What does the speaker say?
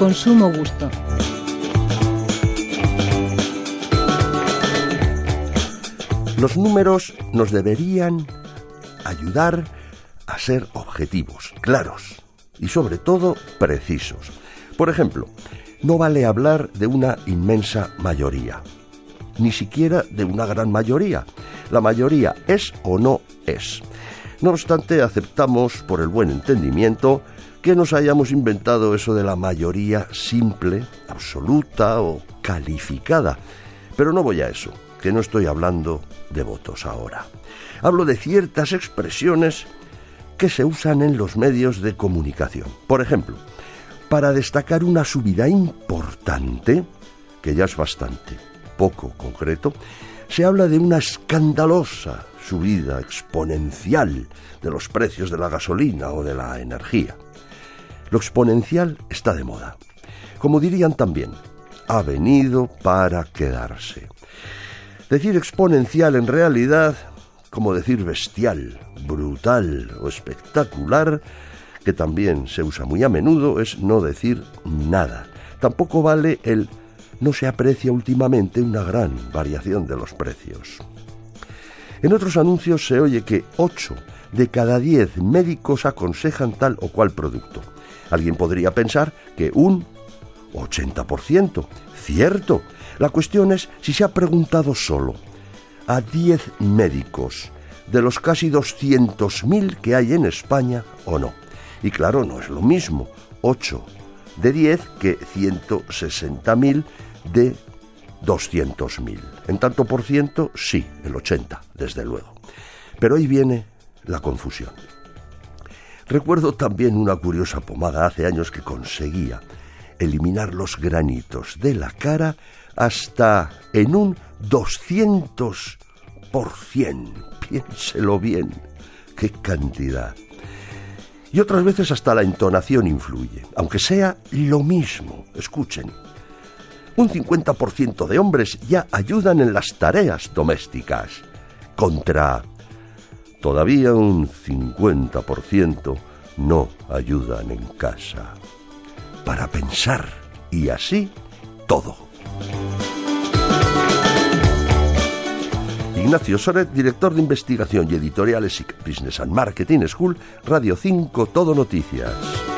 con sumo gusto. Los números nos deberían ayudar a ser objetivos, claros y sobre todo precisos. Por ejemplo, no vale hablar de una inmensa mayoría, ni siquiera de una gran mayoría. La mayoría es o no es. No obstante, aceptamos por el buen entendimiento que nos hayamos inventado eso de la mayoría simple, absoluta o calificada. Pero no voy a eso, que no estoy hablando de votos ahora. Hablo de ciertas expresiones que se usan en los medios de comunicación. Por ejemplo, para destacar una subida importante, que ya es bastante poco concreto, se habla de una escandalosa subida exponencial de los precios de la gasolina o de la energía. Lo exponencial está de moda. Como dirían también, ha venido para quedarse. Decir exponencial en realidad, como decir bestial, brutal o espectacular, que también se usa muy a menudo, es no decir nada. Tampoco vale el no se aprecia últimamente una gran variación de los precios. En otros anuncios se oye que 8 de cada 10 médicos aconsejan tal o cual producto. Alguien podría pensar que un 80%. Cierto. La cuestión es si se ha preguntado solo a 10 médicos de los casi 200.000 que hay en España o no. Y claro, no es lo mismo 8 de 10 que 160.000 de 200.000. En tanto por ciento, sí, el 80, desde luego. Pero ahí viene la confusión. Recuerdo también una curiosa pomada hace años que conseguía eliminar los granitos de la cara hasta en un 200%. Piénselo bien. ¡Qué cantidad! Y otras veces hasta la entonación influye, aunque sea lo mismo. Escuchen. Un 50% de hombres ya ayudan en las tareas domésticas, contra todavía un 50% no ayudan en casa. Para pensar y así todo. Ignacio Soret, director de investigación y editoriales Business and Marketing School, Radio 5 Todo Noticias.